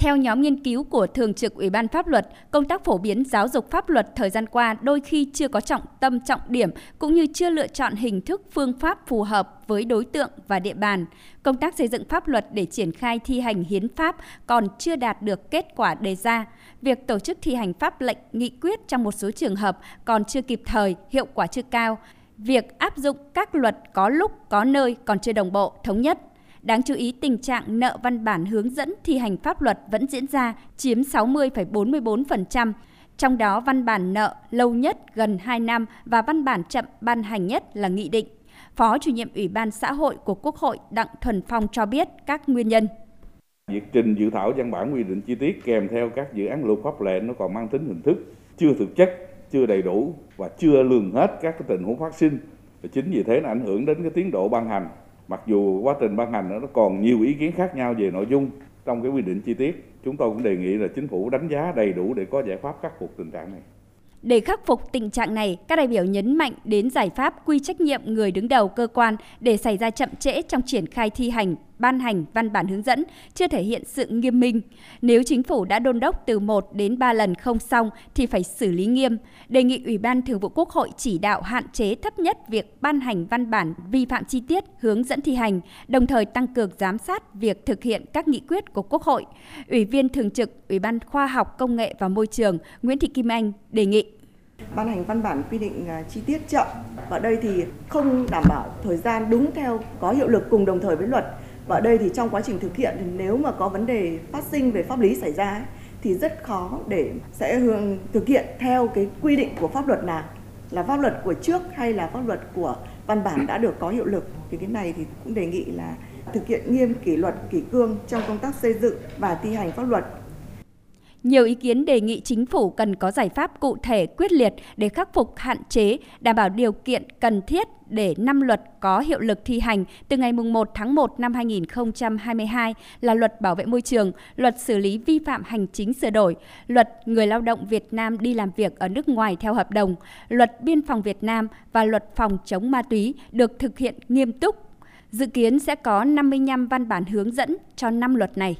Theo nhóm nghiên cứu của Thường trực Ủy ban Pháp luật, công tác phổ biến giáo dục pháp luật thời gian qua đôi khi chưa có trọng tâm trọng điểm cũng như chưa lựa chọn hình thức phương pháp phù hợp với đối tượng và địa bàn. Công tác xây dựng pháp luật để triển khai thi hành hiến pháp còn chưa đạt được kết quả đề ra. Việc tổ chức thi hành pháp lệnh nghị quyết trong một số trường hợp còn chưa kịp thời, hiệu quả chưa cao. Việc áp dụng các luật có lúc có nơi còn chưa đồng bộ, thống nhất Đáng chú ý, tình trạng nợ văn bản hướng dẫn thi hành pháp luật vẫn diễn ra, chiếm 60,44%. Trong đó, văn bản nợ lâu nhất gần 2 năm và văn bản chậm ban hành nhất là nghị định. Phó chủ nhiệm Ủy ban xã hội của Quốc hội Đặng Thuần Phong cho biết các nguyên nhân. Việc trình dự thảo văn bản quy định chi tiết kèm theo các dự án luật pháp lệ nó còn mang tính hình thức, chưa thực chất, chưa đầy đủ và chưa lường hết các cái tình huống phát sinh. Chính vì thế nó ảnh hưởng đến cái tiến độ ban hành mặc dù quá trình ban hành nó còn nhiều ý kiến khác nhau về nội dung trong cái quy định chi tiết chúng tôi cũng đề nghị là chính phủ đánh giá đầy đủ để có giải pháp khắc phục tình trạng này. Để khắc phục tình trạng này, các đại biểu nhấn mạnh đến giải pháp quy trách nhiệm người đứng đầu cơ quan để xảy ra chậm trễ trong triển khai thi hành, ban hành văn bản hướng dẫn, chưa thể hiện sự nghiêm minh. Nếu chính phủ đã đôn đốc từ 1 đến 3 lần không xong thì phải xử lý nghiêm. Đề nghị Ủy ban Thường vụ Quốc hội chỉ đạo hạn chế thấp nhất việc ban hành văn bản vi phạm chi tiết, hướng dẫn thi hành, đồng thời tăng cường giám sát việc thực hiện các nghị quyết của Quốc hội. Ủy viên Thường trực Ủy ban Khoa học Công nghệ và Môi trường Nguyễn Thị Kim Anh đề nghị ban hành văn bản quy định à, chi tiết chậm và đây thì không đảm bảo thời gian đúng theo có hiệu lực cùng đồng thời với luật và ở đây thì trong quá trình thực hiện thì nếu mà có vấn đề phát sinh về pháp lý xảy ra thì rất khó để sẽ hướng thực hiện theo cái quy định của pháp luật nào là pháp luật của trước hay là pháp luật của văn bản đã được có hiệu lực. Thì cái này thì cũng đề nghị là thực hiện nghiêm kỷ luật, kỷ cương trong công tác xây dựng và thi hành pháp luật nhiều ý kiến đề nghị chính phủ cần có giải pháp cụ thể quyết liệt để khắc phục hạn chế, đảm bảo điều kiện cần thiết để năm luật có hiệu lực thi hành từ ngày 1 tháng 1 năm 2022 là luật bảo vệ môi trường, luật xử lý vi phạm hành chính sửa đổi, luật người lao động Việt Nam đi làm việc ở nước ngoài theo hợp đồng, luật biên phòng Việt Nam và luật phòng chống ma túy được thực hiện nghiêm túc. Dự kiến sẽ có 55 văn bản hướng dẫn cho năm luật này.